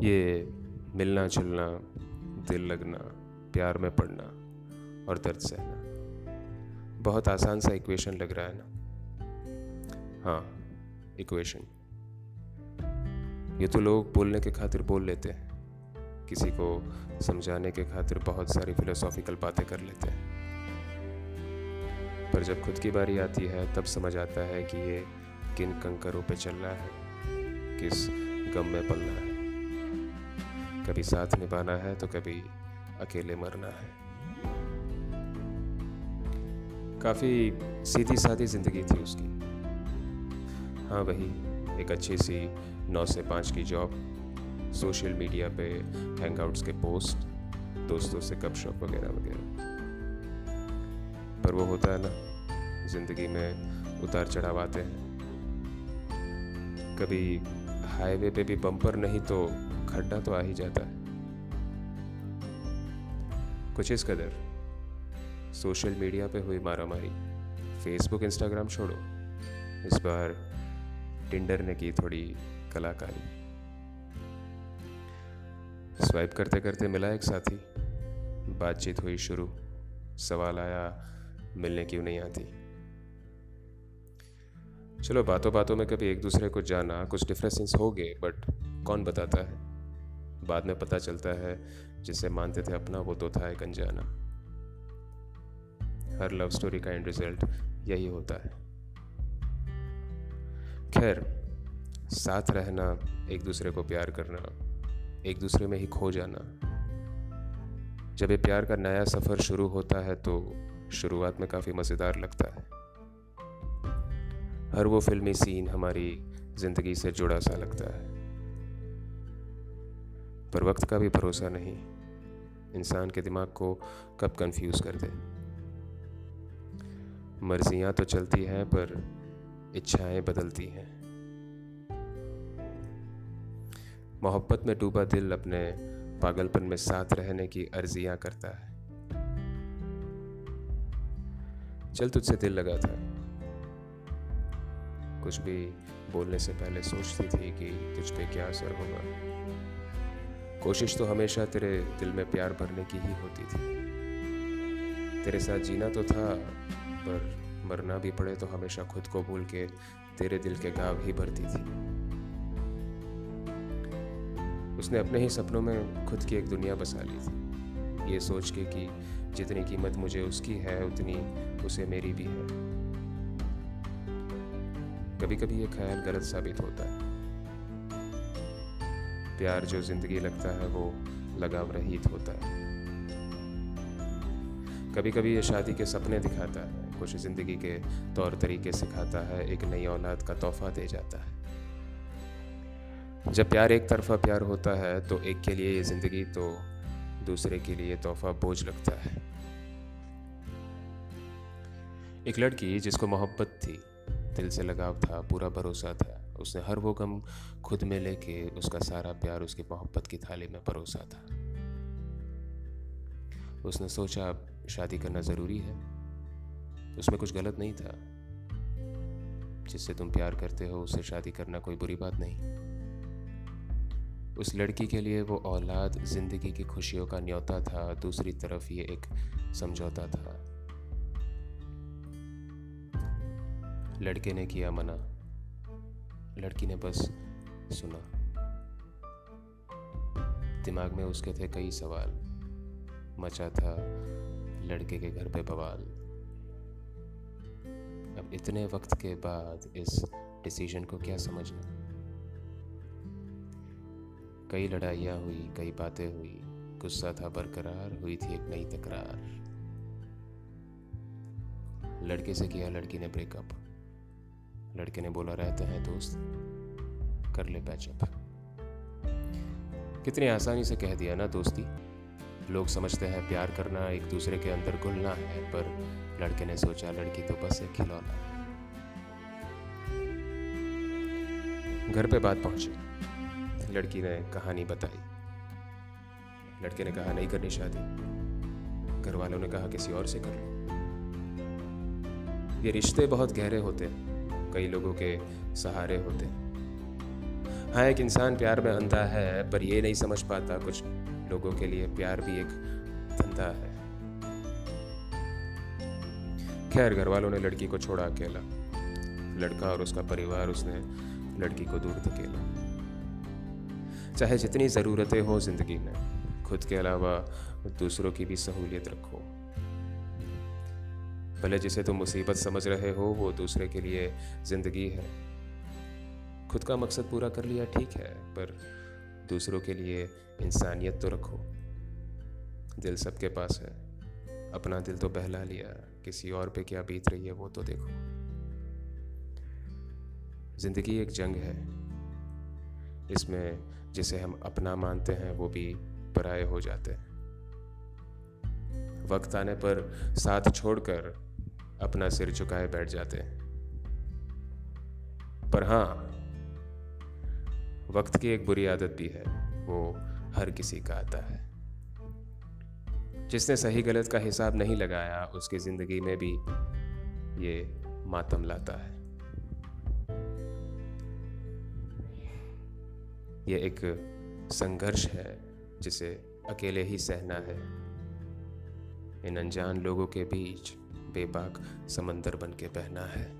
ये मिलना जुलना, दिल लगना, प्यार में पड़ना और दर्द सहना। बहुत आसान सा इक्वेशन लग रहा है ना? हाँ इक्वेशन ये तो लोग बोलने के खातिर बोल लेते हैं। किसी को समझाने के खातिर बहुत सारी फिलोसॉफिकल बातें कर लेते हैं। पर जब खुद की बारी आती है, तब समझ आता है कि ये किन कंकरों पे चल रहा है, किस गम में पलना है। कभी साथ निभाना है तो कभी अकेले मरना है। काफ़ी सीधी सादी ज़िंदगी थी उसकी। हाँ वही, एक अच्छी सी नौ से पाँच की जॉब सोशल मीडिया पे हैंगआउट्स के पोस्ट दोस्तों से कप गपशप वगैरह वगैरह। पर वो होता है ना, ज़िंदगी में उतार चढ़ाव आते हैं। कभी हाईवे पे भी बम्पर नहीं तो खड्डा तो आ ही जाता है। कुछ इस कदर, सोशल मीडिया पे हुई मारामारी, फेसबुक, इंस्टाग्राम छोड़ो। इस बार टिंडर ने की थोड़ी कलाकारी। स्वाइप करते करते मिला एक साथी। बातचीत हुई शुरू। सवाल आया, मिलने क्यों नहीं आती? चलो बातों बातों में कभी एक दूसरे को जाना, कुछ डिफरेंसेस हो गए बट कौन बताता है? बाद में पता चलता है, जिसे मानते थे अपना, वो तो था एक अनजाना। हर लव स्टोरी का एंड रिज़ल्ट यही होता है। खैर, साथ रहना, एक दूसरे को प्यार करना, एक दूसरे में ही खो जाना। जब ये प्यार का नया सफ़र शुरू होता है तो शुरुआत में काफ़ी मज़ेदार लगता है। हर वो फिल्मी सीन हमारी ज़िंदगी से जुड़ा सा लगता है। पर वक्त का भी भरोसा नहीं। इंसान के दिमाग को कब कंफ्यूज कर दे मर्जियाँ तो चलती हैं, पर इच्छाएँ बदलती हैं। मोहब्बत में डूबा दिल अपने पागलपन में साथ रहने की अर्जियाँ करता है। चल तुझसे दिल लगा था। कुछ भी बोलने से पहले सोचती थी कि तुझ पे क्या असर होगा। कोशिश तो हमेशा तेरे दिल में प्यार भरने की ही होती थी। तेरे साथ जीना तो था, पर मरना भी पड़े तो हमेशा खुद को भूल के तेरे दिल के गाव ही भरती थी। उसने अपने ही सपनों में खुद की एक दुनिया बसा ली थी। ये सोच के कि जितनी कीमत मुझे उसकी है, उतनी उसे मेरी भी है। कभी कभी ये ख्याल गलत साबित होता है। प्यार जो ज़िंदगी लगता है वो लगाव रहित होता है। कभी कभी ये शादी के सपने दिखाता है, कुछ ज़िंदगी के तौर तरीके सिखाता है, एक नई औलाद का तोहफा दे जाता है। जब प्यार एक तरफा प्यार होता है तो एक के लिए ये ज़िंदगी तो दूसरे के लिए तोहफा बोझ लगता है। एक लड़की जिसको मोहब्बत थी, दिल से लगाव था, पूरा भरोसा था उसने हर वो गम खुद में लेके उसका सारा प्यार उसकी मोहब्बत की थाली में परोसा था। उसने सोचा अब शादी करना ज़रूरी है। उसमें कुछ गलत नहीं था। जिससे तुम प्यार करते हो, उससे शादी करना कोई बुरी बात नहीं। उस लड़की के लिए वो औलाद ज़िंदगी की खुशियों का न्योता था, दूसरी तरफ़ ये एक समझौता था। लड़के ने किया मना। लड़की ने बस सुना। दिमाग में उसके थे कई सवाल। मचा था लड़के के घर पे बवाल। अब इतने वक्त के बाद इस डिसीज़न को क्या समझना? कई लड़ाइयाँ हुई, कई बातें हुई। गुस्सा था बरकरार, हुई थी एक नई तकरार। लड़के से किया लड़की ने ब्रेकअप लड़के ने बोला, रहते हैं दोस्त, कर ले पैचअप। कितनी आसानी से कह दिया ना दोस्ती। लोग समझते हैं प्यार करना एक दूसरे के अंदर घुलना है, पर लड़के ने सोचा लड़की तो बस एक खिलौना। है घर पे बात पहुँची। लड़की ने कहानी बताई। लड़के ने कहा, नहीं करनी शादी। घर वालों ने कहा, किसी और से कर लो। ये रिश्ते बहुत गहरे होते हैं। कई लोगों के सहारे होते हाँ। एक इंसान प्यार में अंधा है, पर ये नहीं समझ पाता कुछ लोगों के लिए प्यार भी एक धंधा है। खैर घर वालों ने लड़की को छोड़ा अकेला। लड़का और उसका परिवार, उसने लड़की को दूर धकेला। चाहे जितनी ज़रूरतें हो ज़िंदगी में, खुद के अलावा दूसरों की भी सहूलियत रखो। भले जिसे तुम मुसीबत समझ रहे हो, वो दूसरे के लिए ज़िंदगी है। खुद का मकसद पूरा कर लिया ठीक है, पर दूसरों के लिए इंसानियत तो रखो। दिल सबके पास है। अपना दिल तो बहला लिया। किसी और पे क्या बीत रही है, वो तो देखो। ज़िंदगी एक जंग है। इसमें जिसे हम अपना मानते हैं, वो भी पराये हो जाते हैं। वक्त आने पर साथ छोड़कर अपना सिर झुकाए बैठ जाते पर हाँ वक्त की एक बुरी आदत भी है, वो हर किसी का आता है। जिसने सही गलत का हिसाब नहीं लगाया, उसकी ज़िंदगी में भी ये मातम लाता है। ये एक संघर्ष है, जिसे अकेले ही सहना है। इन अनजान लोगों के बीच बेबाक समंदर बन के बहना है।